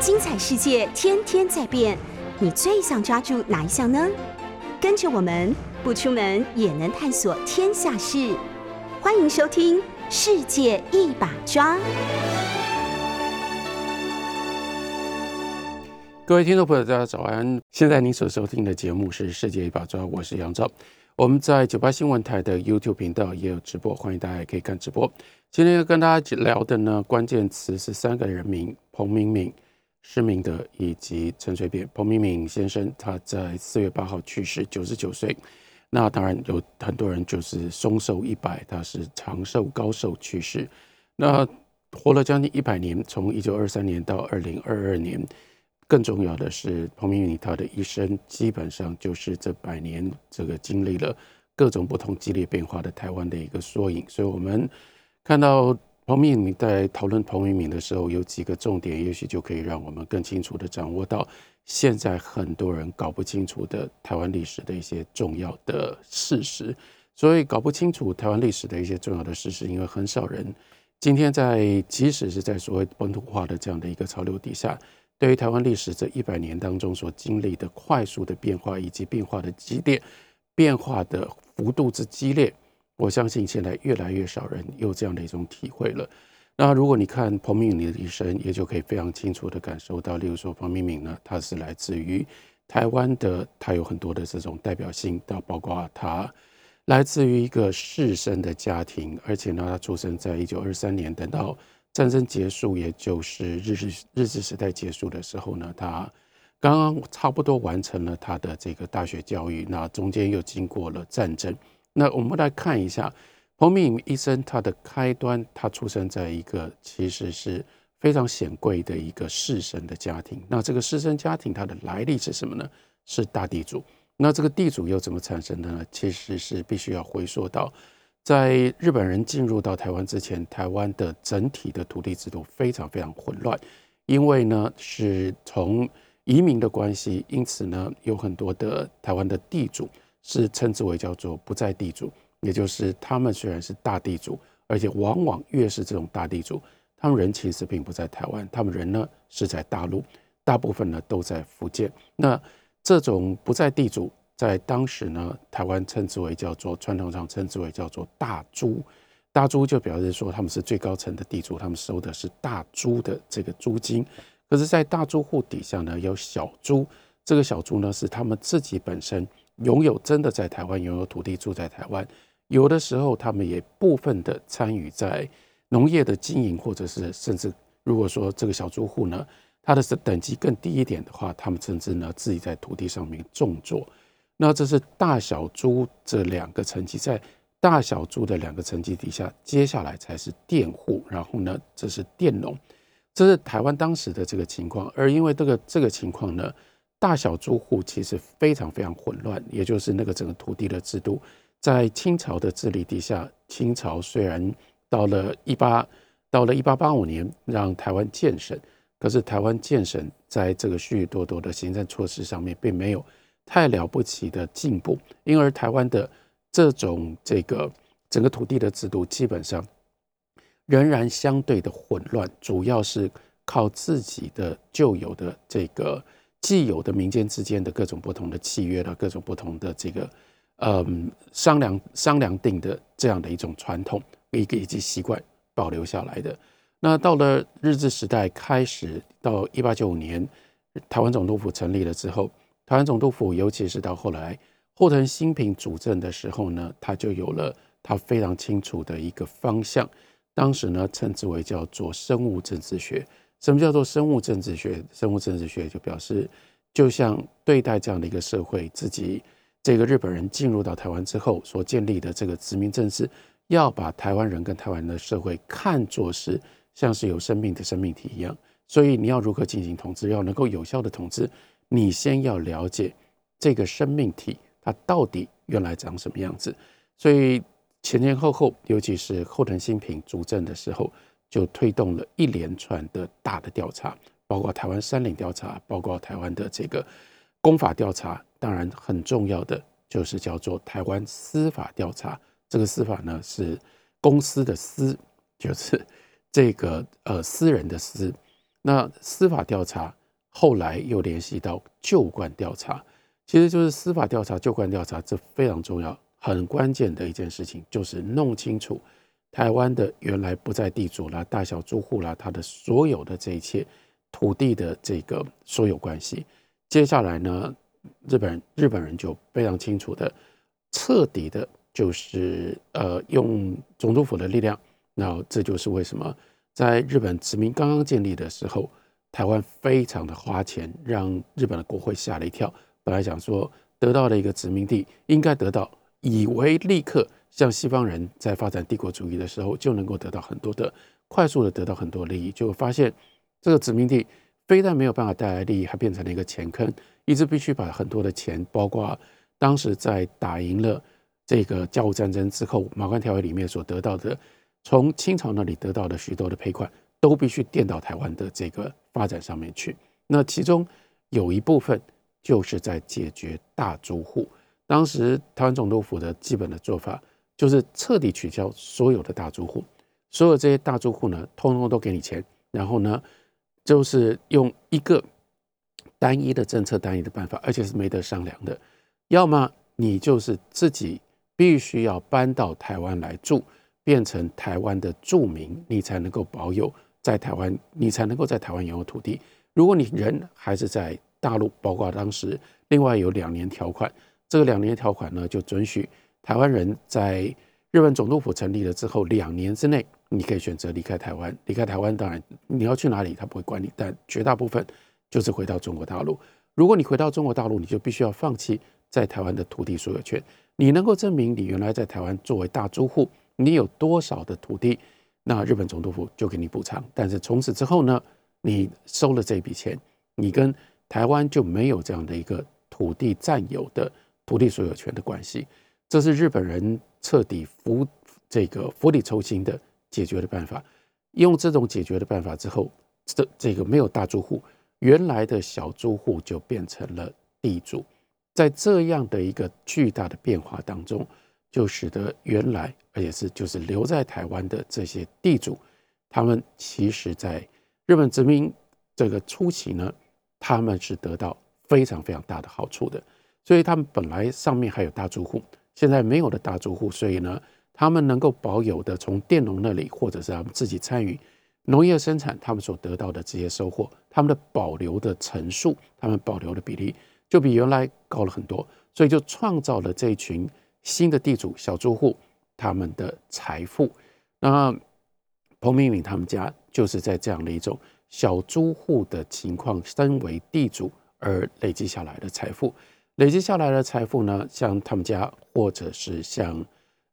精彩世界天天在变，你最想抓住哪一项呢？跟着我们不出门也能探索天下事，欢迎收听《世界一把抓》。各位听众朋友，大家早安！现在您所收听的节目是《世界一把抓》，我是杨照。我们在九八新闻台的 YouTube 频道也有直播，欢迎大家可以看直播。今天要跟大家聊的呢，关键词是三个人名：彭明敏。施明德以及陈水扁，彭明敏先生他在四月八号去世，九十九岁。那当然有很多人就是松寿一百，他是长寿高寿去世。那活了将近一百年，从一九二三年到二零二二年。更重要的是，彭明敏他的一生基本上就是这百年这个经历了各种不同激烈变化的台湾的一个缩影。所以，我们看到。彭明你在讨论彭明敏的时候，有几个重点，也许就可以让我们更清楚的掌握到现在很多人搞不清楚的台湾历史的一些重要的事实。所以搞不清楚台湾历史的一些重要的事实，因为很少人今天在即使是在所谓本土化的这样的一个潮流底下，对于台湾历史这一百年当中所经历的快速的变化以及变化的激烈、变化的幅度之激烈。我相信现在越来越少人有这样的一种体会了。那如果你看彭明敏的一生，也就可以非常清楚的感受到，例如说彭明敏呢，他是来自于台湾的，他有很多的这种代表性，到包括他来自于一个士绅的家庭，而且呢，他出生在一九二三年，等到战争结束，也就是日治日治时代结束的时候呢，他刚刚差不多完成了他的这个大学教育，那中间又经过了战争。那我们来看一下彭明敏医生他的开端，他出生在一个其实是非常显贵的一个士绅的家庭。那这个士绅家庭它的来历是什么呢？是大地主。那这个地主又怎么产生的呢？其实是必须要回溯到在日本人进入到台湾之前，台湾的整体的土地制度非常非常混乱，因为呢是从移民的关系，因此呢有很多的台湾的地主。是称之为叫做不在地主，也就是他们虽然是大地主，而且往往越是这种大地主，他们人其实并不在台湾，他们人呢是在大陆，大部分呢都在福建。那这种不在地主，在当时呢，台湾称之为叫做传统上称之为叫做大租，大租就表示说他们是最高层的地主，他们收的是大租的这个租金。可是，在大租户底下呢，有小租，这个小租呢是他们自己本身。拥有真的在台湾拥有土地住在台湾，有的时候他们也部分的参与在农业的经营，或者是甚至如果说这个小租户呢，他的是等级更低一点的话，他们甚至呢自己在土地上面种作。那这是大小租这两个层级，在大小租的两个层级底下，接下来才是佃户，然后呢这是佃农，这是台湾当时的这个情况。而因为这个这个情况呢。大小租户其实非常非常混乱，也就是那个整个土地的制度，在清朝的治理底下，清朝虽然到了一八到了一八八五年让台湾建省，可是台湾建省在这个许许多多的行政措施上面并没有太了不起的进步，因而台湾的这种这个整个土地的制度基本上仍然相对的混乱，主要是靠自己的旧有的这个。既有的民间之间的各种不同的契约了，各种不同的这个，嗯，商量商量定的这样的一种传统，一个以及习惯保留下来的。那到了日治时代开始，到一八九五年，台湾总督府成立了之后，台湾总督府，尤其是到后来后藤新平主政的时候呢，他就有了他非常清楚的一个方向。当时呢，称之为叫做生物政治学。什么叫做生物政治学？生物政治学就表示，就像对待这样的一个社会，自己这个日本人进入到台湾之后所建立的这个殖民政治，要把台湾人跟台湾的社会看作是像是有生命的生命体一样。所以你要如何进行统治，要能够有效的统治，你先要了解这个生命体它到底原来长什么样子。所以前前后后，尤其是后藤新平主政的时候。就推动了一连串的大的调查，包括台湾山岭调查，包括台湾的这个公法调查。当然，很重要的就是叫做台湾司法调查。这个司法呢，是公司的司，就是这个呃私人的私。那司法调查后来又联系到旧惯调查，其实就是司法调查、旧惯调查，这非常重要、很关键的一件事情，就是弄清楚台湾的原来不在地主啦、大小住户啦，他的所有的这一切土地的这个所有关系。接下来呢，日本日本人就非常清楚的、彻底的，就是呃用总督府的力量。那这就是为什么在日本殖民刚刚建立的时候，台湾非常的花钱，让日本的国会吓了一跳。本来想说得到的一个殖民地应该得到，以为立刻像西方人在发展帝国主义的时候就能够得到很多的快速的得到很多利益，就发现这个殖民地。非但没有办法带来利益，还变成了一个钱坑，一直必须把很多的钱，包括当时在打赢了这个甲午战争之后，马关条约里面所得到的，从清朝那里得到的许多的赔款，都必须垫到台湾的这个发展上面去。那其中有一部分就是在解决大租户。当时台湾总督府的基本的做法，就是彻底取消所有的大租户，所有这些大租户呢，通通都给你钱，然后呢。就是用一个单一的政策、单一的办法，而且是没得商量的。要么你就是自己必须要搬到台湾来住，变成台湾的住民，你才能够保有在台湾，你才能够在台湾拥有土地。如果你人还是在大陆，包括当时另外有两年条款，这个两年条款呢，就准许台湾人在日本总督府成立了之后两年之内。你可以选择离开台湾，离开台湾当然你要去哪里他不会管你，但绝大部分就是回到中国大陆。如果你回到中国大陆，你就必须要放弃在台湾的土地所有权。你能够证明你原来在台湾作为大租户，你有多少的土地，那日本总督府就给你补偿。但是从此之后呢，你收了这笔钱，你跟台湾就没有这样的一个土地占有的土地所有权的关系。这是日本人彻底釜这个釜底抽薪的。解决的办法，用这种解决的办法之后，这这个没有大住户，原来的小住户就变成了地主，在这样的一个巨大的变化当中，就使得原来而且是就是留在台湾的这些地主，他们其实在日本殖民这个初期呢，他们是得到非常非常大的好处的，所以他们本来上面还有大住户，现在没有了大住户，所以呢。他们能够保有的，从佃农那里，或者是他们自己参与农业生产，他们所得到的这些收获，他们的保留的层数，他们保留的比例，就比原来高了很多，所以就创造了这一群新的地主、小住户他们的财富。那彭明敏他们家就是在这样的一种小租户的情况，身为地主而累积下来的财富，累积下来的财富呢，像他们家，或者是像。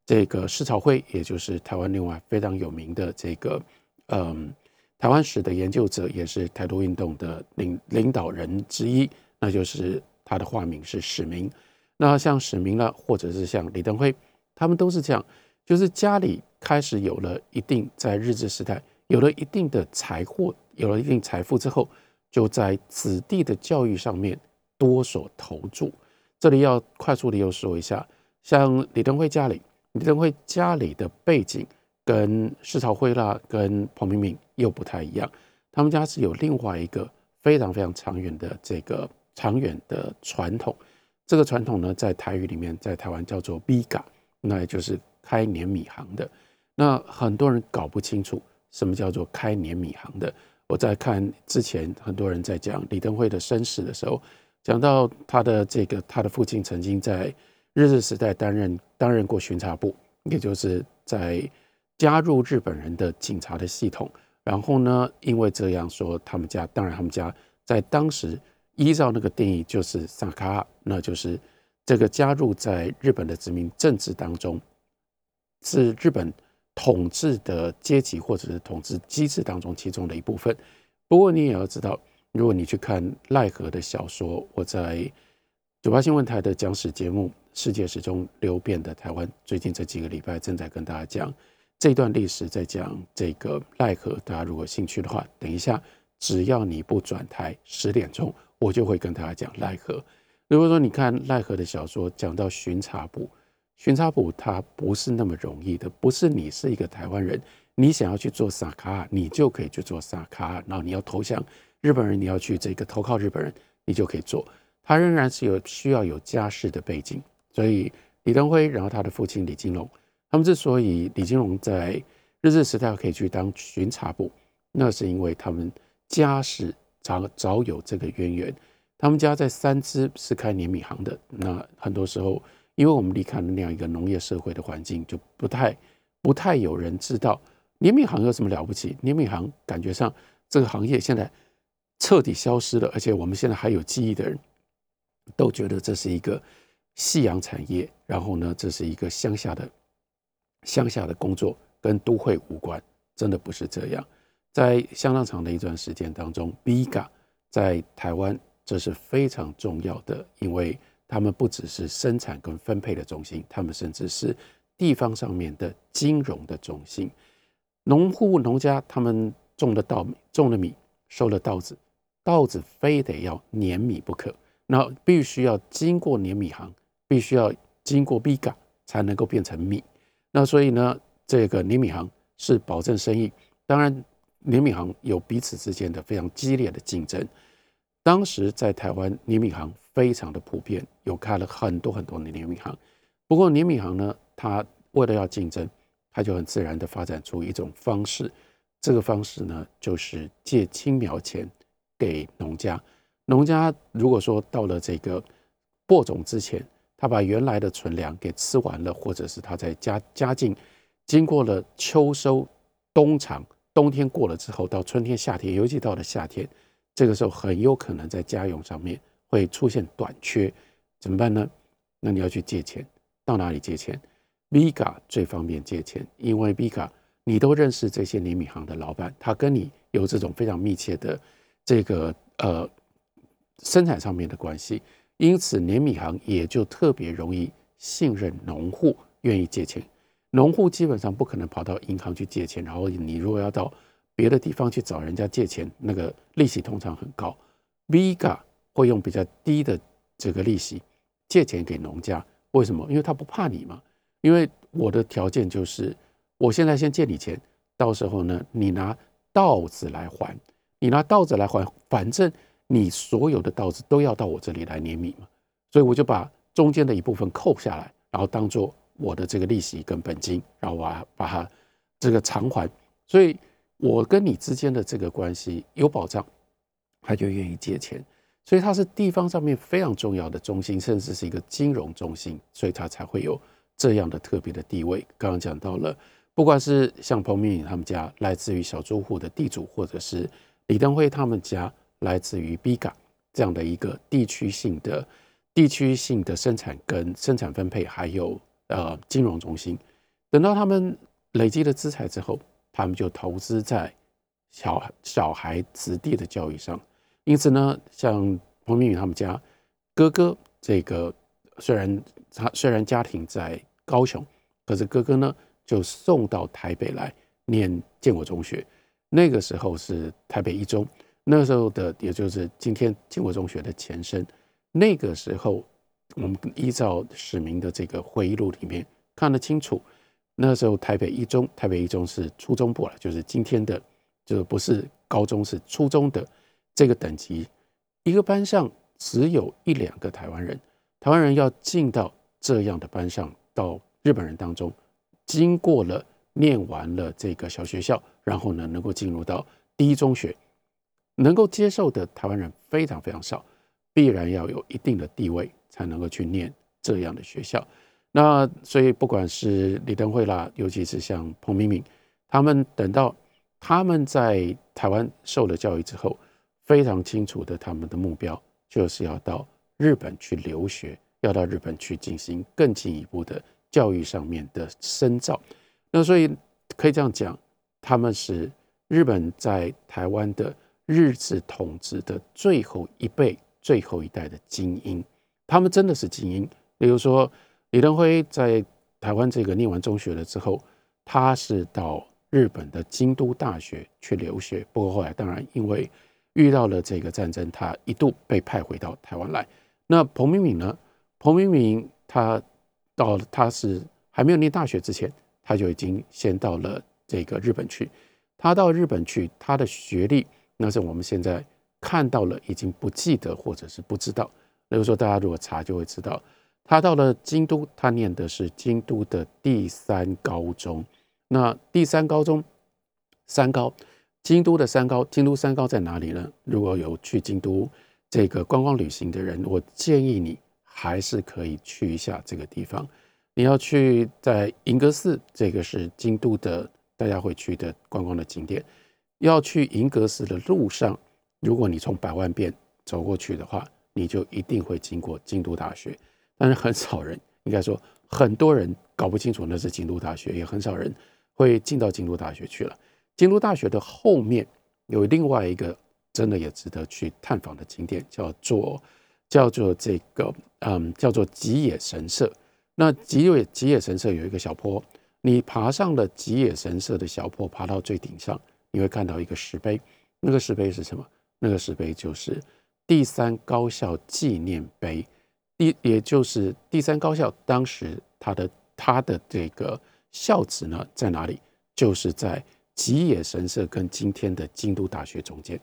这个施朝辉，也就是台湾另外非常有名的这个，嗯，台湾史的研究者，也是台独运动的领领导人之一，那就是他的化名是史明。那像史明了，或者是像李登辉，他们都是这样，就是家里开始有了一定在日治时代有了一定的财货，有了一定财富之后，就在子弟的教育上面多所投注。这里要快速的又说一下，像李登辉家里。李登辉家里的背景跟施朝辉啦、跟彭明敏又不太一样，他们家是有另外一个非常非常长远的这个长远的传统。这个传统呢，在台语里面，在台湾叫做 B 嘎，那也就是开碾米行的。那很多人搞不清楚什么叫做开碾米行的。我在看之前，很多人在讲李登辉的身世的时候，讲到他的这个他的父亲曾经在。日治时代担任担任过巡查部，也就是在加入日本人的警察的系统。然后呢，因为这样说，他们家当然他们家在当时依照那个定义就是萨卡，那就是这个加入在日本的殖民政治当中，是日本统治的阶级或者是统治机制当中其中的一部分。不过你也要知道，如果你去看奈何的小说，我在九八新闻台的讲史节目。世界始终流变的台湾，最近这几个礼拜正在跟大家讲这段历史，在讲这个奈何。大家如果兴趣的话，等一下只要你不转台，十点钟我就会跟大家讲奈何。如果说你看奈何的小说，讲到巡查部，巡查部它不是那么容易的，不是你是一个台湾人，你想要去做萨卡，你就可以去做萨卡。然后你要投降日本人，你要去这个投靠日本人，你就可以做。他仍然是有需要有家世的背景，所以李登辉，然后他的父亲李金龙，他们之所以李金龙在日治时代可以去当巡查部，那是因为他们家世早早有这个渊源。他们家在三支是开碾米行的，那很多时候，因为我们离开了那样一个农业社会的环境，就不太不太有人知道碾米行有什么了不起。碾米行感觉上这个行业现在彻底消失了，而且我们现在还有记忆的人。都觉得这是一个夕阳产业，然后呢，这是一个乡下的乡下的工作，跟都会无关，真的不是这样。在相当长的一段时间当中，Biga 在台湾这是非常重要的，因为他们不只是生产跟分配的中心，他们甚至是地方上面的金融的中心。农户农家他们种的稻米，种了米，收了稻子，稻子非得要碾米不可。那必须要经过碾米行，必须要经过 B 港才能够变成米。那所以呢，这个碾米行是保证生意。当然，碾米行有彼此之间的非常激烈的竞争。当时在台湾，碾米行非常的普遍，有开了很多很多的碾米行。不过，碾米行呢，它为了要竞争，它就很自然的发展出一种方式。这个方式呢，就是借青苗钱给农家。农家如果说到了这个播种之前，他把原来的存粮给吃完了，或者是他在家家境经过了秋收冬藏，冬天过了之后，到春天夏天，尤其到了夏天，这个时候很有可能在家用上面会出现短缺，怎么办呢？那你要去借钱，到哪里借钱？Viga 最方便借钱，因为 Viga 你都认识这些碾米行的老板，他跟你有这种非常密切的这个呃。生产上面的关系，因此碾米行也就特别容易信任农户，愿意借钱。农户基本上不可能跑到银行去借钱，然后你如果要到别的地方去找人家借钱，那个利息通常很高。Viga 会用比较低的这个利息借钱给农家，为什么？因为他不怕你嘛。因为我的条件就是，我现在先借你钱，到时候呢，你拿稻子来还，你拿稻子来还，反正。你所有的稻子都要到我这里来碾米嘛，所以我就把中间的一部分扣下来，然后当做我的这个利息跟本金，然后把把它这个偿还。所以我跟你之间的这个关系有保障，他就愿意借钱。所以它是地方上面非常重要的中心，甚至是一个金融中心，所以它才会有这样的特别的地位。刚刚讲到了，不管是像彭明颖他们家来自于小租户的地主，或者是李登辉他们家。来自于 B 港这样的一个地区性的地区性的生产跟生产分配，还有呃金融中心。等到他们累积了资产之后，他们就投资在小小孩子弟的教育上。因此呢，像彭明宇他们家哥哥，这个虽然他虽然家庭在高雄，可是哥哥呢就送到台北来念建国中学。那个时候是台北一中。那时候的，也就是今天建国中学的前身。那个时候，我们依照史明的这个回忆录里面看得清楚，那时候台北一中，台北一中是初中部了，就是今天的，就不是高中，是初中的这个等级。一个班上只有一两个台湾人，台湾人要进到这样的班上，到日本人当中，经过了念完了这个小学校，然后呢，能够进入到第一中学。能够接受的台湾人非常非常少，必然要有一定的地位才能够去念这样的学校。那所以不管是李登辉啦，尤其是像彭明敏，他们等到他们在台湾受了教育之后，非常清楚的他们的目标就是要到日本去留学，要到日本去进行更进一步的教育上面的深造。那所以可以这样讲，他们是日本在台湾的。日治统治的最后一辈、最后一代的精英，他们真的是精英。比如说，李登辉在台湾这个念完中学了之后，他是到日本的京都大学去留学。不过后来，当然因为遇到了这个战争，他一度被派回到台湾来。那彭明敏呢？彭明敏他到他是还没有念大学之前，他就已经先到了这个日本去。他到日本去，他的学历那是我们现在看到了已经不记得或者是不知道。例如说，大家如果查就会知道，他到了京都，他念的是京都的第三高中。那第三高中，三高，京都的三高，京都三高在哪里呢？如果有去京都这个观光旅行的人，我建议你还是可以去一下这个地方。你要去在银阁寺，这个是京都的大家会去的观光的景点。要去银阁寺的路上，如果你从百万遍走过去的话，你就一定会经过京都大学。但是很少人，应该说很多人搞不清楚那是京都大学，也很少人会进到京都大学去了。京都大学的后面有另外一个真的也值得去探访的景点，叫做叫做这个嗯，叫做吉野神社。那吉野吉野神社有一个小坡，你爬上了吉野神社的小坡，爬到最顶上，你会看到一个石碑。那个石碑是什么？那个石碑就是第三高校纪念碑。第，也就是第三高校当时它的它的这个校址呢在哪里？就是在吉野神社跟今天的京都大学中间。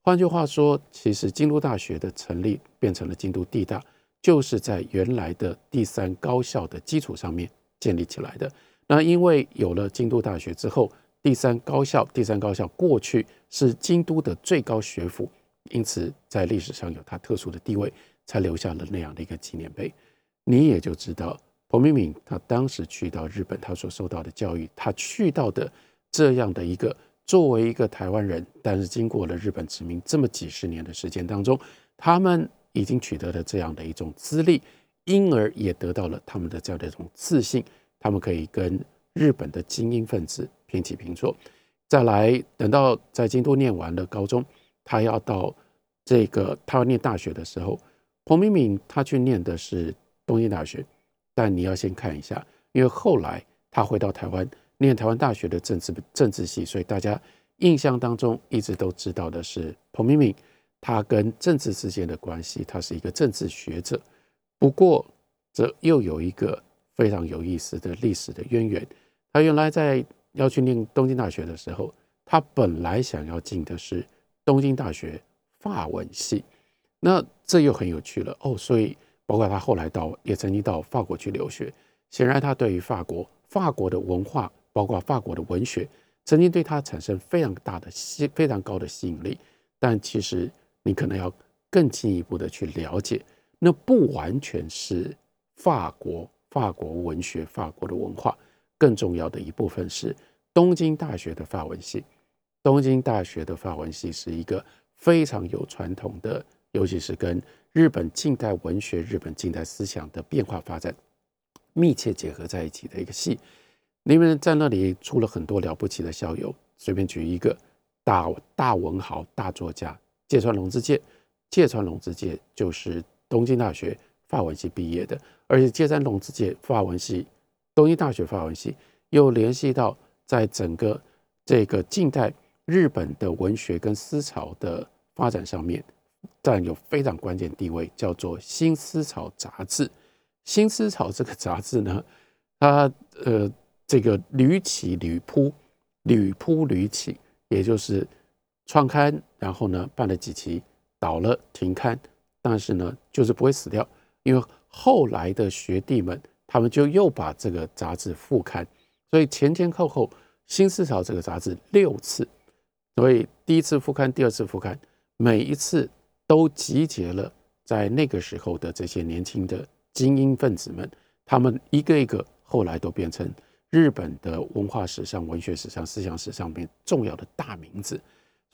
换句话说，其实京都大学的成立变成了京都地大。就是在原来的第三高校的基础上面建立起来的。那因为有了京都大学之后，第三高校，第三高校过去是京都的最高学府，因此在历史上有它特殊的地位，才留下了那样的一个纪念碑。你也就知道，彭明敏他当时去到日本，他所受到的教育，他去到的这样的一个作为一个台湾人，但是经过了日本殖民这么几十年的时间当中，他们。已经取得了这样的一种资历，因而也得到了他们的这样的一种自信，他们可以跟日本的精英分子平起平坐。再来，等到在京都念完了高中，他要到这个他要念大学的时候，彭明敏他去念的是东京大学，但你要先看一下，因为后来他回到台湾念台湾大学的政治政治系，所以大家印象当中一直都知道的是彭明敏。他跟政治之间的关系，他是一个政治学者。不过，这又有一个非常有意思的历史的渊源。他原来在要去念东京大学的时候，他本来想要进的是东京大学法文系。那这又很有趣了哦。所以，包括他后来到也曾经到法国去留学。显然，他对于法国、法国的文化，包括法国的文学，曾经对他产生非常大的吸、非常高的吸引力。但其实，你可能要更进一步的去了解，那不完全是法国法国文学、法国的文化，更重要的一部分是东京大学的法文系。东京大学的法文系是一个非常有传统的，尤其是跟日本近代文学、日本近代思想的变化发展密切结合在一起的一个系。你们在那里出了很多了不起的校友，随便举一个大大文豪、大作家。芥川龙之介，芥川龙之介就是东京大学法文系毕业的，而且芥川龙之介法文系，东京大学法文系又联系到在整个这个近代日本的文学跟思潮的发展上面占有非常关键地位，叫做《新思潮》杂志。《新思潮》这个杂志呢，它呃这个屡起屡扑，屡扑屡起，也就是。创刊，然后呢办了几期，倒了停刊，但是呢就是不会死掉，因为后来的学弟们他们就又把这个杂志复刊，所以前前后后《新思潮》这个杂志六次，所以第一次复刊，第二次复刊，每一次都集结了在那个时候的这些年轻的精英分子们，他们一个一个后来都变成日本的文化史上、文学史上、思想史上面重要的大名字。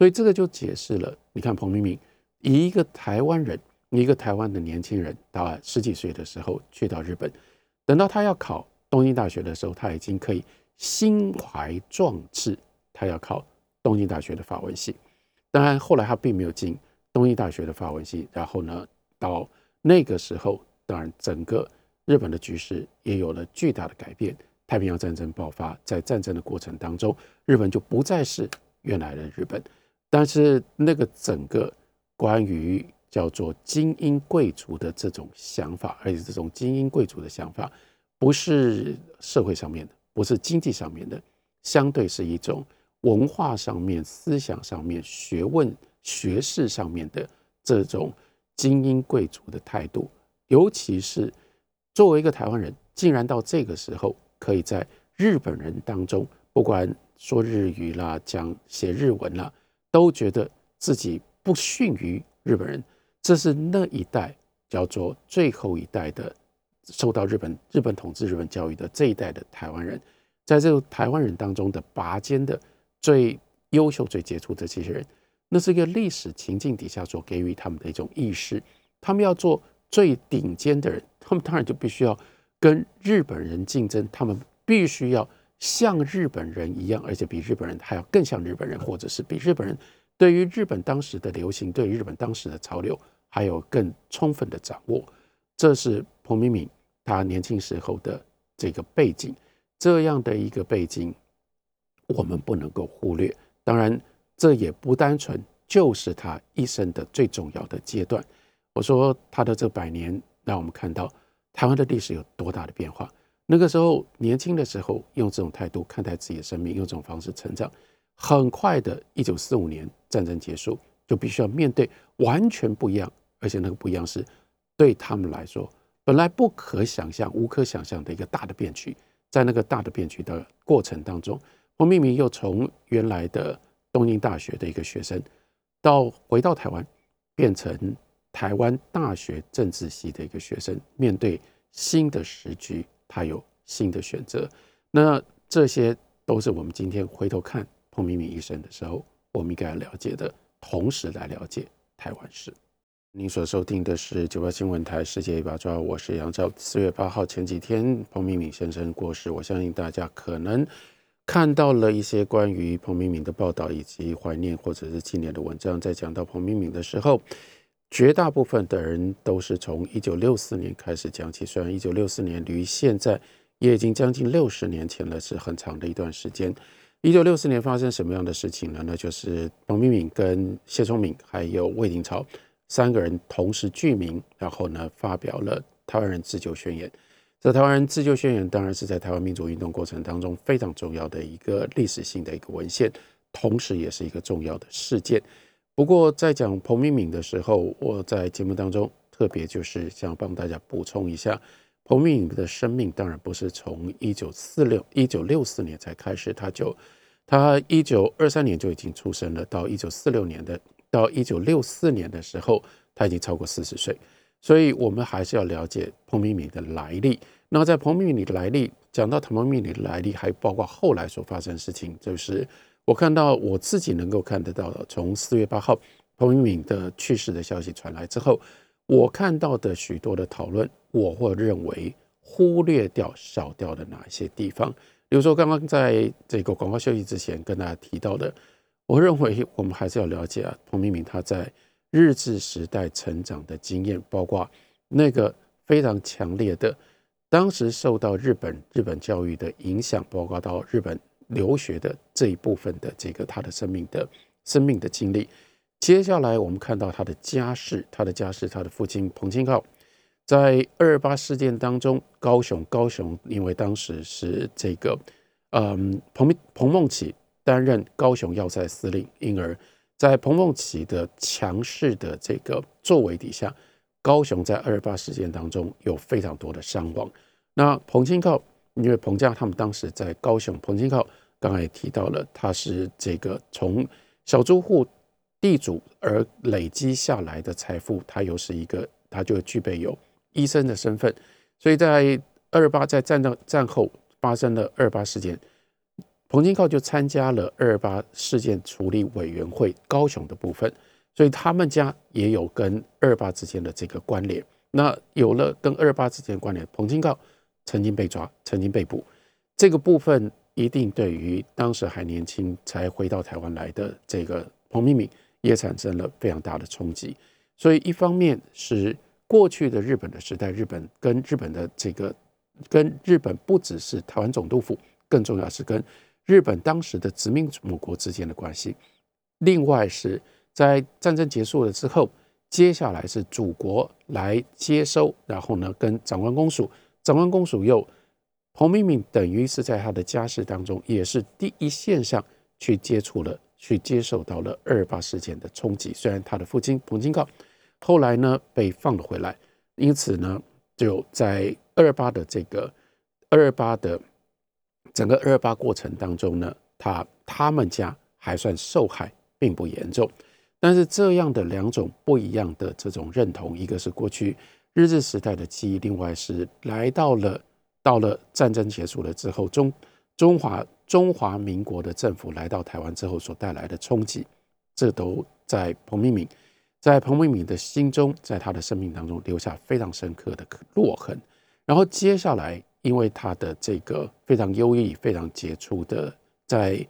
所以这个就解释了，你看彭明敏以一个台湾人，一个台湾的年轻人，到十几岁的时候去到日本，等到他要考东京大学的时候，他已经可以心怀壮志，他要考东京大学的法文系。当然后来他并没有进东京大学的法文系，然后呢，到那个时候，当然整个日本的局势也有了巨大的改变。太平洋战争爆发，在战争的过程当中，日本就不再是原来的日本。但是那个整个关于叫做精英贵族的这种想法，而且这种精英贵族的想法，不是社会上面的，不是经济上面的，相对是一种文化上面、思想上面、学问、学识上面的这种精英贵族的态度。尤其是作为一个台湾人，竟然到这个时候可以在日本人当中，不管说日语啦、讲写日文啦，都觉得自己不逊于日本人。这是那一代叫做最后一代的受到日本日本统治、日本教育的这一代的台湾人。在这个台湾人当中的拔尖的最优秀、最杰出的这些人，那是一个历史情境底下所给予他们的一种意识。他们要做最顶尖的人，他们当然就必须要跟日本人竞争，他们必须要像日本人一样，而且比日本人还要更像日本人，或者是比日本人对于日本当时的流行、对日本当时的潮流还有更充分的掌握。这是彭明敏他年轻时候的这个背景。这样的一个背景，我们不能够忽略。当然，这也不单纯就是他一生的最重要的阶段。我说他的这百年，让我们看到台湾的历史有多大的变化。那个时候年轻的时候，用这种态度看待自己的生命，用这种方式成长，很快的，一九四五年战争结束，就必须要面对完全不一样，而且那个不一样是对他们来说本来不可想象、无可想象的一个大的变局。在那个大的变局的过程当中，彭明明又从原来的东京大学的一个学生，到回到台湾，变成台湾大学政治系的一个学生。面对新的时局，他有新的选择。那这些都是我们今天回头看彭明敏一生的时候，我们应该要了解的，同时来了解台湾史。您所收听的是九八新闻台《世界一把抓》，我是杨照。四月八号前几天，彭明敏先生过世，我相信大家可能看到了一些关于彭明敏的报道，以及怀念或者是纪念的文章。在讲到彭明敏的时候，绝大部分的人都是从一九六四年开始讲起。虽然一九六四年离现在也已经将近六十年前了，是很长的一段时间。一九六四年发生什么样的事情呢？那就是彭明敏跟谢聪明还有魏廷朝。三个人同时具名，然后呢，发表了《台湾人自救宣言》。这《台湾人自救宣言》当然是在台湾民主运动过程当中非常重要的一个历史性的一个文献，同时也是一个重要的事件。不过，在讲彭明敏的时候，我在节目当中特别就是想帮大家补充一下，彭明敏的生命当然不是从一九四六、一九六四年才开始，他就他一九二三年就已经出生了，到一九四六年的。到一九六四年的时候，他已经超过四十岁，所以我们还是要了解彭明敏的来历。那在彭明敏的来历，讲到彭明敏的来历，还包括后来所发生的事情，就是我看到我自己能够看得到的，从四月八号彭明敏的去世的消息传来之后，我看到的许多的讨论，我会认为忽略掉、少掉的哪些地方，比如说刚刚在这个广告休息之前跟大家提到的。我认为我们还是要了解啊，彭明敏他在日治时代成长的经验，包括那个非常强烈的当时受到日本日本教育的影响，包括到日本留学的这一部分的这个他的生命的生命的经历。接下来我们看到他的家世，他的家世，他的父亲彭清浩在二二八事件当中，高雄高雄因为当时是这个嗯彭彭梦起。担任高雄要塞司令，因而，在彭梦琪的强势的这个作为底下，高雄在二二八事件当中有非常多的伤亡。那彭清浩，因为彭家他们当时在高雄，彭清浩刚才也提到了，他是这个从小租户地主而累积下来的财富，他又是一个，他就具备有医生的身份，所以在二八在战争战后发生了二八事件。彭金靠就参加了二八事件处理委员会高雄的部分，所以他们家也有跟二八之间的这个关联。那有了跟二八之间的关联，彭金靠曾经被抓，曾经被捕，这个部分一定对于当时还年轻才回到台湾来的这个彭明敏也产生了非常大的冲击。所以一方面是过去的日本的时代，日本跟日本的这个跟日本不只是台湾总督府，更重要是跟日本当时的殖民母国之间的关系，另外是在战争结束了之后，接下来是祖国来接收，然后呢跟长官公署，长官公署又彭明敏等于是在他的家世当中，也是第一线上去接触了、去接受到了二二八事件的冲击。虽然他的父亲彭金告后来呢被放了回来，因此呢就在二二八的这个二二八的整个二二八过程当中呢，他他们家还算受害并不严重。但是这样的两种不一样的这种认同，一个是过去日治时代的记忆，另外是来到了。到了战争结束了之后，中中华中华民国的政府来到台湾之后所带来的冲击，这都在彭明敏在彭明敏的心中，在他的生命当中留下非常深刻的落痕。然后接下来，因为他的这个非常优异、非常杰出的在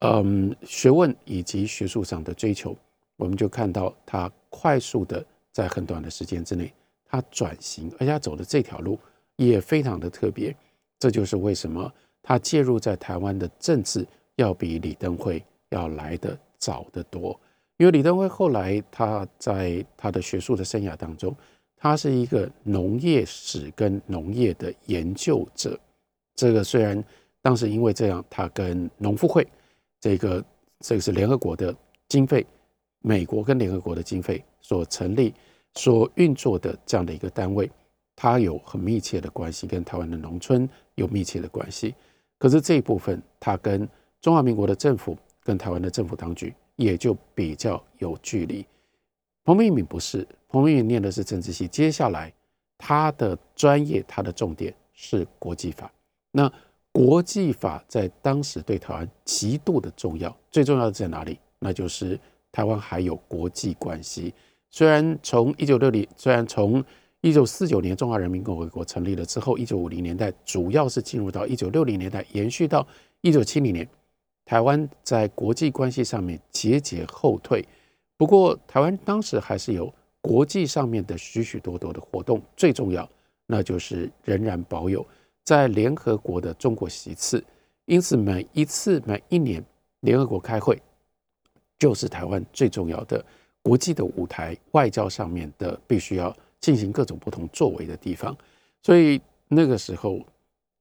嗯学问以及学术上的追求，我们就看到他快速的在很短的时间之内，他转型，而且他走的这条路。也非常的特别，这就是为什么他介入在台湾的政治要比李登辉要来的早得多。因为李登辉后来他在他的学术的生涯当中，他是一个农业史跟农业的研究者。这个虽然当时因为这样，他跟农妇会这个这个是联合国的经费，美国跟联合国的经费所成立、所运作的这样的一个单位。它有很密切的关系，跟台湾的农村有密切的关系。可是这一部分，它跟中华民国的政府、跟台湾的政府当局也就比较有距离。彭明敏不是，彭明敏念的是政治系，接下来他的专业、他的重点是国际法。那国际法在当时对台湾极度的重要，最重要的在哪里？那就是台湾还有国际关系。虽然从一九六零，虽然从一九四九年，中华人民共和国成立了之后，一九五零年代主要是进入到一九六零年代，延续到一九七零年，台湾在国际关系上面节节后退。不过，台湾当时还是有国际上面的许许多多的活动，最重要那就是仍然保有在联合国的中国席次。因此，每一次每一年联合国开会，就是台湾最重要的国际的舞台，外交上面的必须要。进行各种不同作为的地方，所以那个时候，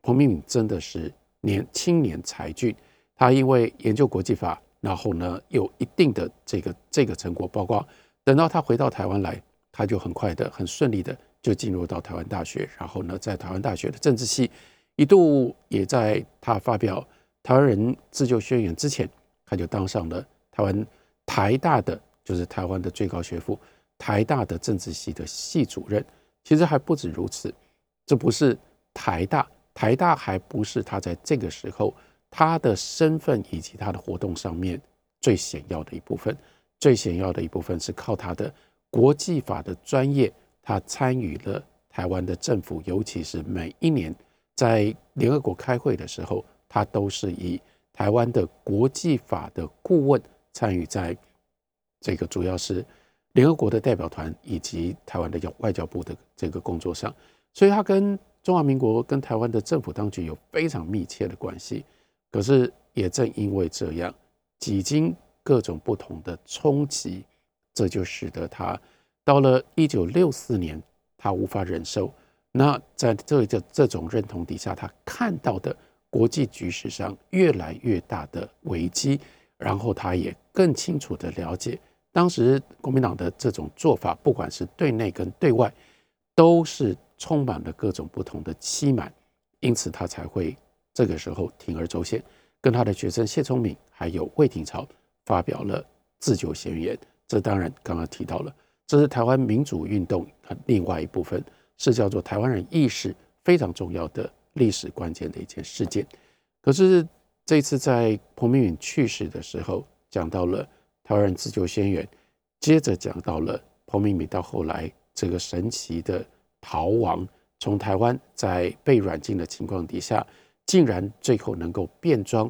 彭明敏真的是年青年才俊。他因为研究国际法，然后呢有一定的这个这个成果，包括等到他回到台湾来，他就很快的、很顺利的就进入到台湾大学，然后呢在台湾大学的政治系，一度也在他发表《台湾人自救宣言》之前，他就当上了台湾台大的，就是台湾的最高学府。台大的政治系的系主任，其实还不止如此。这不是台大，台大还不是他在这个时候他的身份以及他的活动上面最显要的一部分。最显要的一部分是靠他的国际法的专业，他参与了台湾的政府，尤其是每一年在联合国开会的时候，他都是以台湾的国际法的顾问参与在这个主要是。联合国的代表团以及台湾的外交部的这个工作上，所以他跟中华民国跟台湾的政府当局有非常密切的关系。可是也正因为这样，几经各种不同的冲击，这就使得他到了一九六四年，他无法忍受。那在这个这种认同底下，他看到的国际局势上越来越大的危机，然后他也更清楚的了解。当时国民党的这种做法，不管是对内跟对外，都是充满了各种不同的欺瞒，因此他才会这个时候铤而走险，跟他的学生谢聪明还有魏廷朝发表了自救宣言。这当然刚刚提到了，这是台湾民主运动另外一部分，是叫做台湾人意识非常重要的历史关键的一件事件。可是这次在彭明允去世的时候，讲到了。台湾自救宣言，接着讲到了彭明敏到后来这个神奇的逃亡，从台湾在被软禁的情况底下，竟然最后能够变装，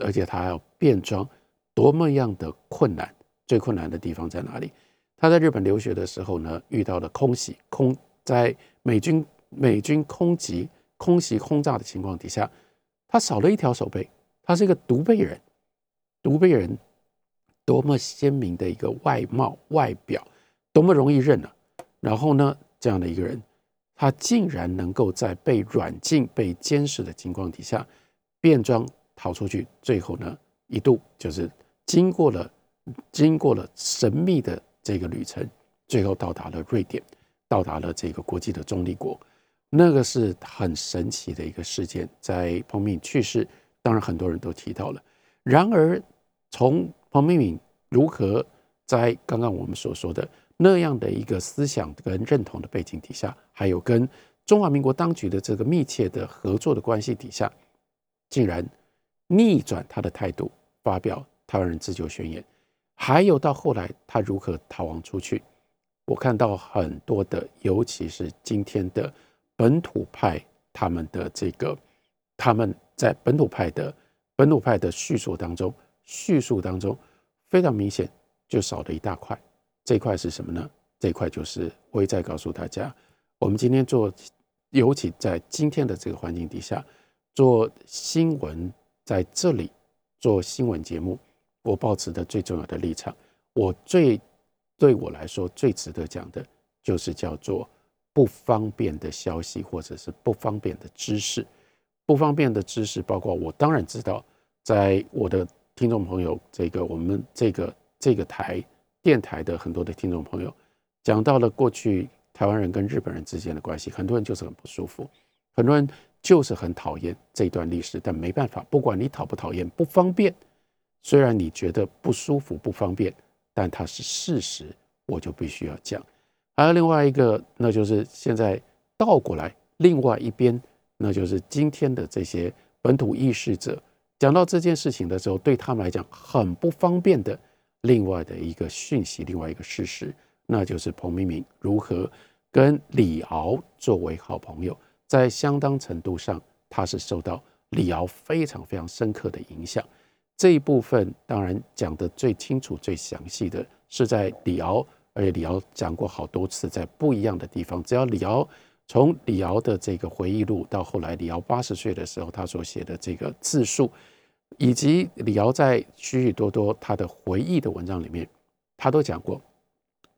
而且他要变装多么样的困难？最困难的地方在哪里？他在日本留学的时候呢，遇到了空袭，空在美军美军空袭空袭轰炸的情况底下，他少了一条手背，他是一个独背人，独背人。多么鲜明的一个外貌外表，多么容易认啊！然后呢，这样的一个人，他竟然能够在被软禁、被监视的情况底下变装逃出去，最后呢，一度就是经过了经过了神秘的这个旅程，最后到达了瑞典，到达了这个国际的中立国。那个是很神奇的一个事件。在彭明敏去世，当然很多人都提到了。然而，从彭明敏如何在刚刚我们所说的。那样的一个思想跟认同的背景底下，还有跟中华民国当局的这个密切的合作的关系底下，竟然逆转他的态度，发表台湾人自救宣言，还有到后来他如何逃亡出去，我看到很多的，尤其是今天的本土派，他们的这个他们在本土派的本土派的叙述当中，叙述当中非常明显，就少了一大块。这块是什么呢？这块就是我也在告诉大家，我们今天做，尤其在今天的这个环境底下做新闻，在这里做新闻节目，我保持的最重要的立场，我最对我来说最值得讲的，就是叫做不方便的消息，或者是不方便的知识。不方便的知识，包括我当然知道，在我的听众朋友，这个我们这个这个台。电台的很多的听众朋友讲到了过去台湾人跟日本人之间的关系，很多人就是很不舒服，很多人就是很讨厌这段历史，但没办法，不管你讨不讨厌，不方便，虽然你觉得不舒服、不方便，但它是事实，我就必须要讲。还有另外一个，那就是现在倒过来，另外一边，那就是今天的这些本土意识者讲到这件事情的时候，对他们来讲很不方便的。另外的一个讯息，另外一个事实，那就是彭明敏如何跟李敖作为好朋友，在相当程度上，他是受到李敖非常非常深刻的影响。这一部分当然讲的最清楚、最详细的是在李敖，而且李敖讲过好多次，在不一样的地方。只要李敖从李敖的这个回忆录，到后来李敖八十岁的时候，他所写的这个自述。以及李敖在许许多多他的回忆的文章里面，他都讲过，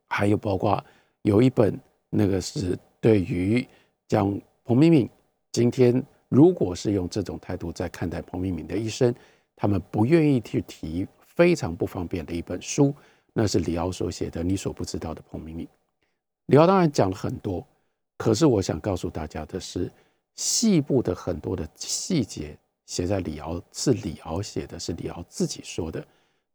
还有包括有一本那个是对于讲彭明敏今天如果是用这种态度在看待彭明敏的一生，他们不愿意去提非常不方便的一本书，那是李敖所写的《你所不知道的彭明敏》。李敖当然讲了很多，可是我想告诉大家的是，细部的很多的细节。写在李敖是李敖写的，是李敖自己说的，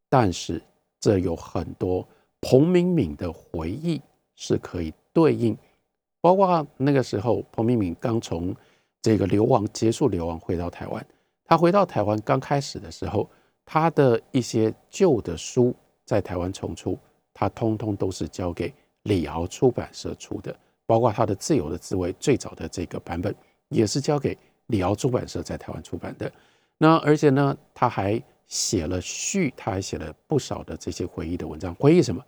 但是这有很多彭明敏的回忆是可以对应，包括那个时候彭明敏刚从这个流亡结束流亡回到台湾，他回到台湾刚开始的时候，他的一些旧的书在台湾重出，他通通都是交给李敖出版社出的，包括他的《自由的滋味》最早的这个版本也是交给。李敖出版社在台湾出版的，那而且呢，他还写了序，他还写了不少的这些回忆的文章。回忆什么？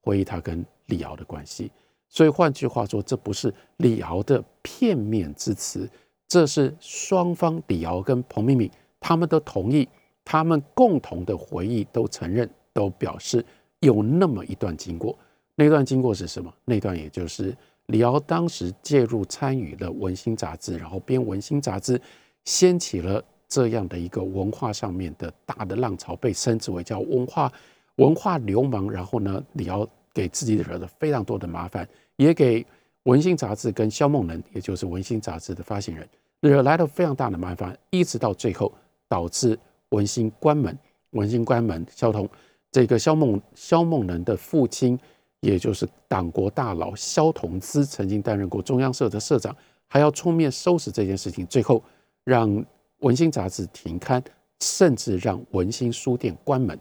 回忆他跟李敖的关系。所以换句话说，这不是李敖的片面之词，这是双方李敖跟彭明敏他们都同意，他们共同的回忆都承认，都表示有那么一段经过。那段经过是什么？那段也就是。李敖当时介入参与了《文心》杂志，然后编《文心》杂志，掀起了这样的一个文化上面的大的浪潮，被称之为叫文化文化流氓。然后呢，李敖给自己惹了非常多的麻烦，也给《文心》杂志跟肖梦能，也就是《文心》杂志的发行人，惹来了非常大的麻烦，一直到最后导致《文心》关门，《文心》关门。肖同这个肖梦肖梦能的父亲。也就是党国大佬萧同资曾经担任过中央社的社长，还要出面收拾这件事情，最后让《文心》杂志停刊，甚至让《文心》书店关门。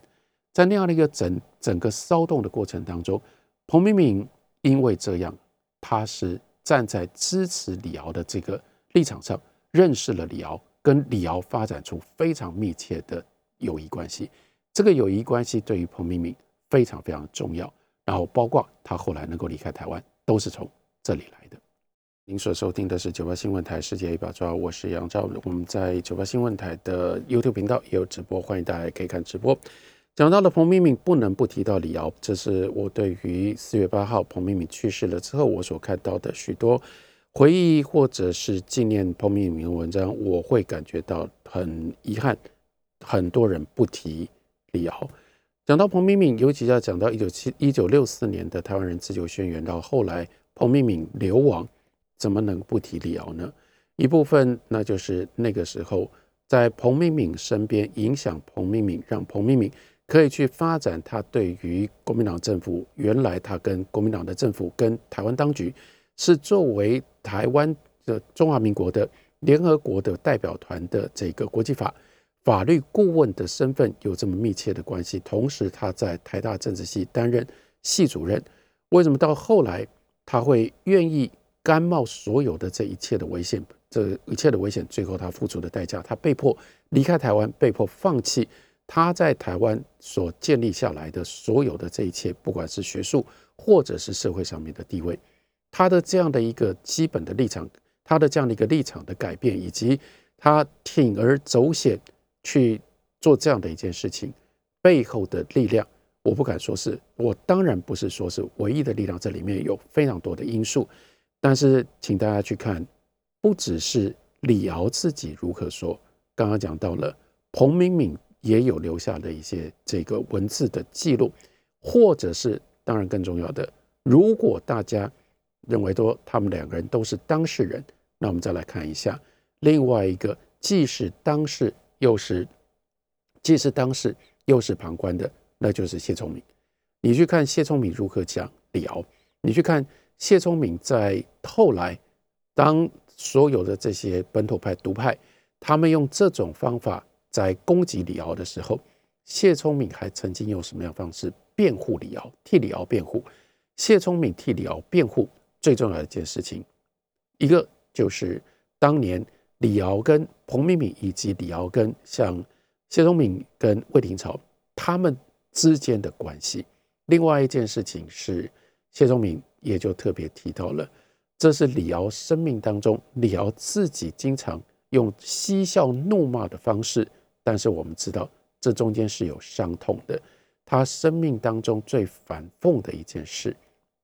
在那样的一个整整个骚动的过程当中，彭明敏因为这样，他是站在支持李敖的这个立场上，认识了李敖，跟李敖发展出非常密切的友谊关系。这个友谊关系对于彭明敏非常非常重要。然后包括他后来能够离开台湾，都是从这里来的。您所收听的是九八新闻台《世界一把抓》，我是杨照。我们在九八新闻台的 YouTube 频道也有直播，欢迎大家可以看直播。讲到了彭明敏，不能不提到李敖，这是我对于四月八号彭明敏去世了之后，我所看到的许多回忆或者是纪念彭明敏的文章，我会感觉到很遗憾，很多人不提李敖。讲到彭明敏，尤其要讲到一九七一九六四年的台湾人自救宣言，到后来彭明敏流亡，怎么能不提李敖呢？一部分那就是那个时候在彭明敏身边，影响彭明敏，让彭明敏可以去发展他对于国民党政府，原来他跟国民党的政府跟台湾当局是作为台湾的中华民国的联合国的代表团的这个国际法法律顾问的身份有这么密切的关系。同时，他在台大政治系担任系主任。为什么到后来他会愿意甘冒所有的这一切的危险？这一切的危险，最后他付出的代价，他被迫离开台湾，被迫放弃他在台湾所建立下来的所有的这一切，不管是学术或者是社会上面的地位。他的这样的一个基本的立场，他的这样的一个立场的改变，以及他铤而走险去做这样的一件事情背后的力量，我不敢说是我当然不是说是唯一的力量，这里面有非常多的因素。但是，请大家去看，不只是李敖自己如何说，刚刚讲到了彭明敏也有留下的一些这个文字的记录，或者是当然更重要的，如果大家。认为说他们两个人都是当事人，那我们再来看一下另外一个，既是当事又是既是当事又是旁观的，那就是谢聪明。你去看谢聪明如何讲李敖，你去看谢聪明在后来，当所有的这些本土派独派他们用这种方法在攻击李敖的时候，谢聪明还曾经用什么样方式辩护李敖，替李敖辩护？谢聪明替李敖辩护。最重要的一件事情，一个就是当年李敖跟彭明敏，以及李敖跟像谢宗敏跟魏廷朝他们之间的关系。另外一件事情是，谢宗敏也就特别提到了，这是李敖生命当中，李敖自己经常用嬉笑怒骂的方式，但是我们知道这中间是有伤痛的。他生命当中最反讽的一件事，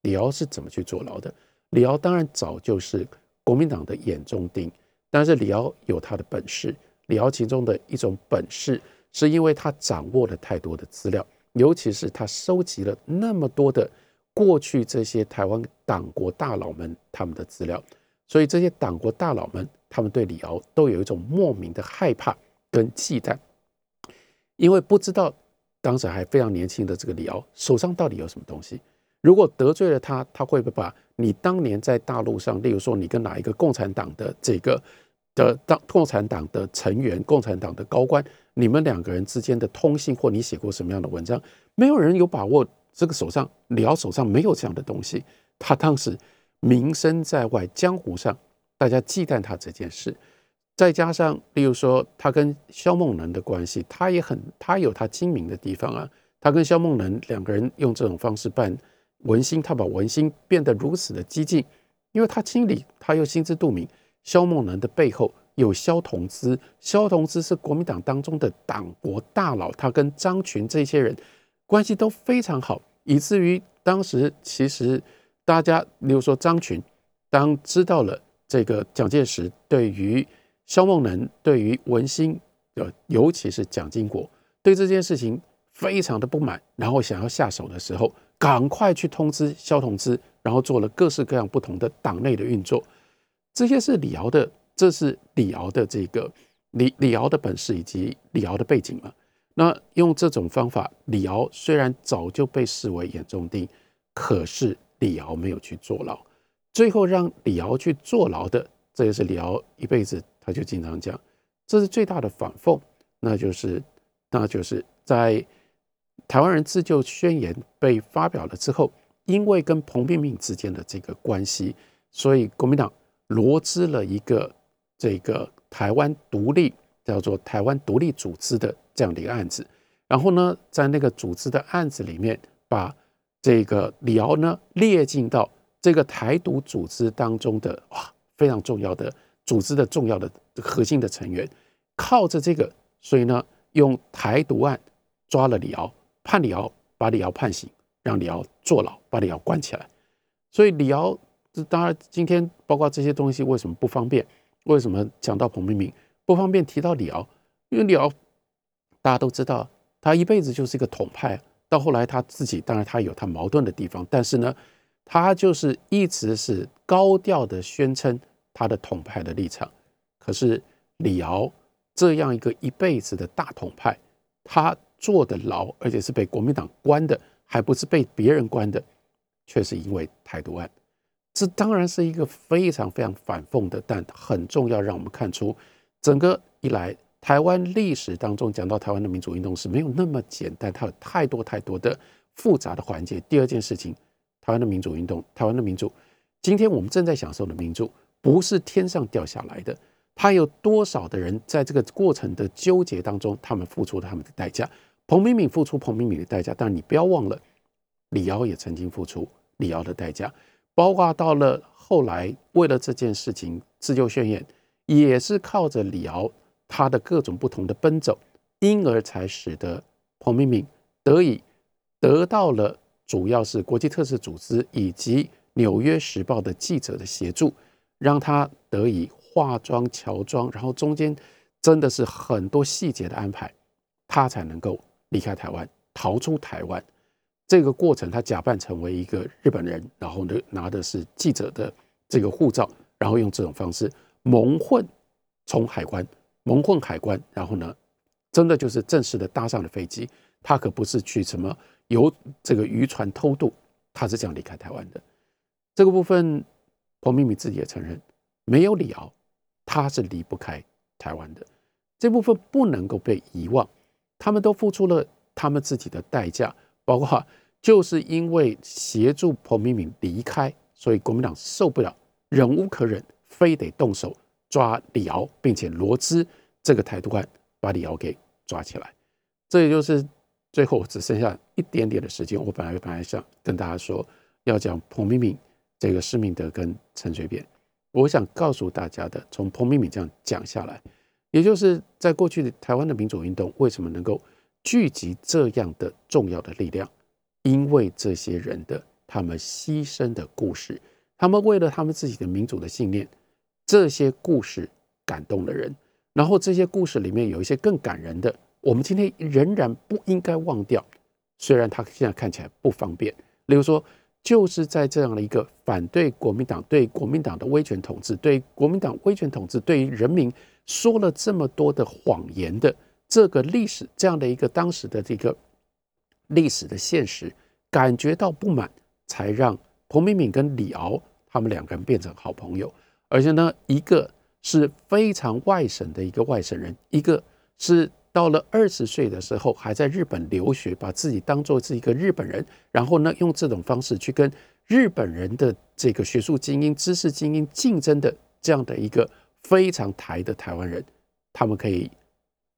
李敖是怎么去坐牢的？李敖当然早就是国民党的眼中钉，但是李敖有他的本事。李敖其中的一种本事，是因为他掌握了太多的资料，尤其是他收集了那么多的过去这些台湾党国大佬们他们的资料，所以这些党国大佬们他们对李敖都有一种莫名的害怕跟忌惮，因为不知道当时还非常年轻的这个李敖手上到底有什么东西。如果得罪了他，他会不会把你当年在大陆上，例如说你跟哪一个共产党的这个的当共产党的成员、共产党的高官，你们两个人之间的通信，或你写过什么样的文章，没有人有把握。这个手上李敖手上没有这样的东西，他当时名声在外，江湖上大家忌惮他这件事，再加上例如说他跟萧梦能的关系，他也很他有他精明的地方啊，他跟萧梦能两个人用这种方式办。文心，他把文心变得如此的激进，因为他心里他又心知肚明，萧梦能的背后有萧同资，萧同资是国民党当中的党国大佬，他跟张群这些人关系都非常好，以至于当时其实大家，例如说张群，当知道了这个蒋介石对于萧梦能、对于文心，呃，尤其是蒋经国对这件事情非常的不满，然后想要下手的时候。赶快去通知萧同志，然后做了各式各样不同的党内的运作，这些是李敖的，这是李敖的这个李李敖的本事以及李敖的背景嘛。那用这种方法，李敖虽然早就被视为眼中钉，可是李敖没有去坐牢，最后让李敖去坐牢的，这也是李敖一辈子他就经常讲，这是最大的反讽，那就是那就是在。台湾人自救宣言被发表了之后，因为跟彭明敏之间的这个关系，所以国民党罗织了一个这个台湾独立叫做台湾独立组织的这样的一个案子。然后呢，在那个组织的案子里面，把这个李敖呢列进到这个台独组织当中的哇非常重要的组织的重要的核心的成员。靠着这个，所以呢用台独案抓了李敖。判李敖，把李敖判刑，让李敖坐牢，把李敖关起来。所以李敖这当然，今天包括这些东西为什么不方便？为什么讲到彭明敏不方便提到李敖？因为李敖大家都知道，他一辈子就是一个统派。到后来他自己，当然他有他矛盾的地方，但是呢，他就是一直是高调的宣称他的统派的立场。可是李敖这样一个一辈子的大统派，他坐的牢，而且是被国民党关的，还不是被别人关的，却是因为台独案。这当然是一个非常非常反讽的，但很重要，让我们看出整个一来。台湾历史当中讲到台湾的民主运动是没有那么简单，它有太多太多的复杂的环节。第二件事情，台湾的民主运动，台湾的民主，今天我们正在享受的民主，不是天上掉下来的。它有多少的人在这个过程的纠结当中，他们付出了他们的代价。彭明敏付出彭明敏的代价，但是你不要忘了，李敖也曾经付出李敖的代价，包括到了后来为了这件事情自救宣言，也是靠着李敖。他的各种不同的奔走，因而才使得彭明敏得以得到了主要是国际特赦组织以及《纽约时报》的记者的协助，让他得以化妆乔装，然后中间真的是很多细节的安排，他才能够离开台湾，逃出台湾。这个过程，他假扮成为一个日本人，然后呢拿的是记者的这个护照，然后用这种方式蒙混从海关。蒙混海关，然后呢，真的就是正式的搭上了飞机。他可不是去什么游这个渔船偷渡，他是这样离开台湾的。这个部分，彭明敏自己也承认，没有李敖，他是离不开台湾的。这部分不能够被遗忘，他们都付出了他们自己的代价，包括就是因为协助彭明敏离开，所以国民党受不了，忍无可忍，非得动手。抓李敖，并且罗织这个台独案，把李敖给抓起来。这也就是最后只剩下一点点的时间。我本来本来想跟大家说，要讲彭明敏、这个施明德跟陈水扁。我想告诉大家的，从彭明敏这样讲下来，也就是在过去的台湾的民主运动为什么能够聚集这样的重要的力量，因为这些人的他们牺牲的故事，他们为了他们自己的民主的信念。这些故事感动了人，然后这些故事里面有一些更感人的，我们今天仍然不应该忘掉。虽然他现在看起来不方便，例如说，就是在这样的一个反对国民党、对国民党的威权统治、对国民党威权统治对于人民说了这么多的谎言的这个历史，这样的一个当时的这个历史的现实，感觉到不满，才让彭明敏跟李敖他们两个人变成好朋友。而且呢，一个是非常外省的一个外省人，一个是到了二十岁的时候还在日本留学，把自己当做是一个日本人，然后呢，用这种方式去跟日本人的这个学术精英、知识精英竞争的这样的一个非常台的台湾人，他们可以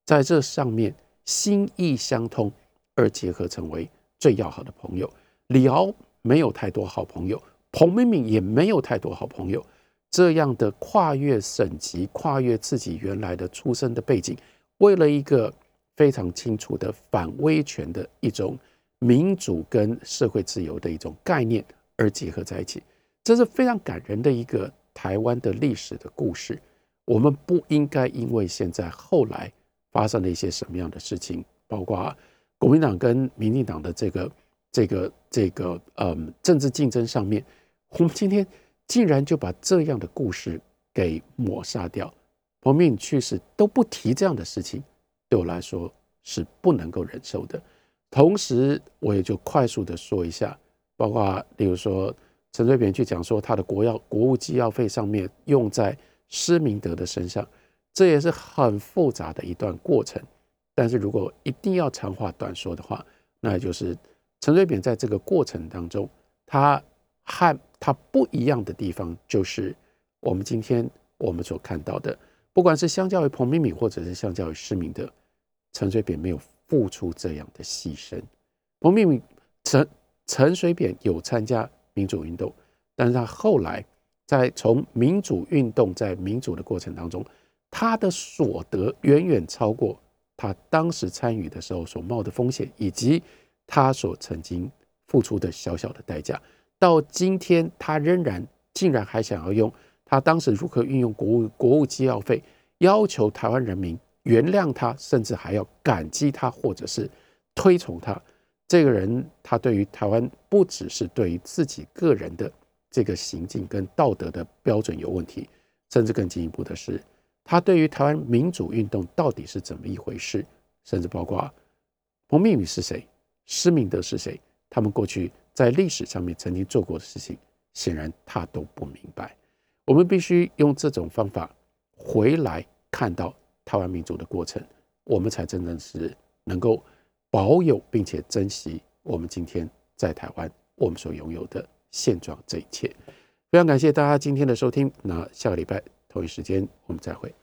在这上面心意相通，而结合成为最要好的朋友。李敖没有太多好朋友，彭明敏也没有太多好朋友。这样的跨越省级、跨越自己原来的出身的背景，为了一个非常清楚的反威权的一种民主跟社会自由的一种概念而结合在一起，这是非常感人的一个台湾的历史的故事。我们不应该因为现在后来发生了一些什么样的事情，包括国民党跟民进党的这个、这个、这个嗯政治竞争上面，我们今天。竟然就把这样的故事给抹杀掉，彭明去世都不提这样的事情，对我来说是不能够忍受的。同时，我也就快速的说一下，包括例如说陈水扁去讲说他的国药国务机要费上面用在施明德的身上，这也是很复杂的一段过程。但是如果一定要长话短说的话，那就是陈水扁在这个过程当中，他。和他不一样的地方，就是我们今天我们所看到的，不管是相较于彭明敏，或者是相较于施明德，陈水扁没有付出这样的牺牲。彭明敏、陈陈水扁有参加民主运动，但是他后来在从民主运动在民主的过程当中，他的所得远远超过他当时参与的时候所冒的风险，以及他所曾经付出的小小的代价。到今天，他仍然竟然还想要用他当时如何运用国务国务机要费，要求台湾人民原谅他，甚至还要感激他，或者是推崇他。这个人，他对于台湾不只是对于自己个人的这个行径跟道德的标准有问题，甚至更进一步的是，他对于台湾民主运动到底是怎么一回事，甚至包括彭明宇是谁，施明德是谁，他们过去在历史上面曾经做过的事情，显然他都不明白。我们必须用这种方法回来看到台湾民主的过程，我们才真正是能够。保有并且珍惜我们今天在台湾我们所拥有的现状，这一切。非常感谢大家今天的收听，那下个礼拜同一时间我们再会。